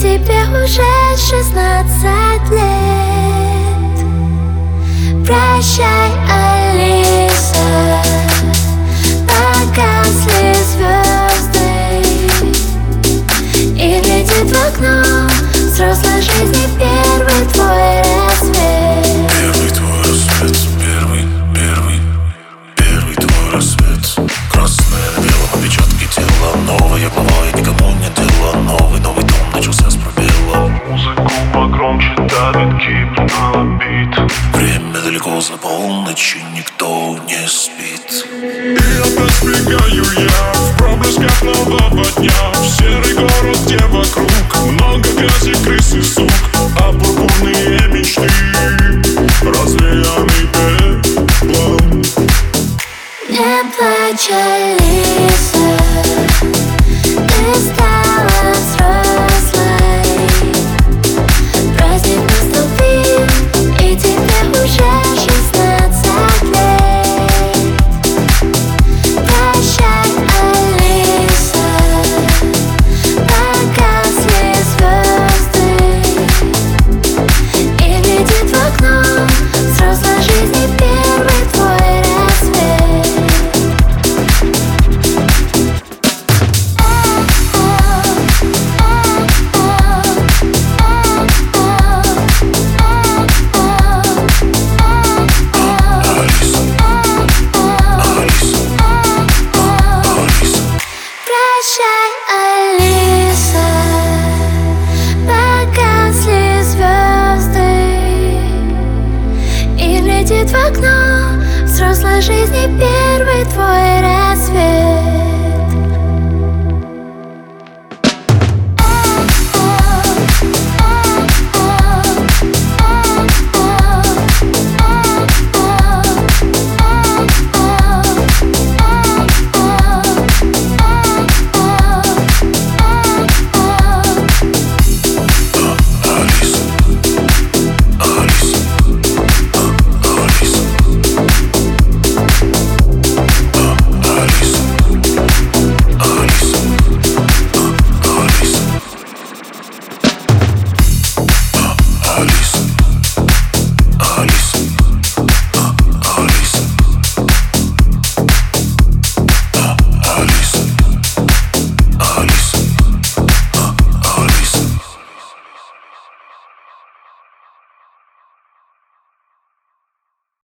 тебе уже шестнадцать лет. Прощай, Коротки погнала бит. Время далеко за полночь и никто не спит. И опять сбегаю я в проблесках нового дня. В серый город, где вокруг много грязи, крысы, суп жизни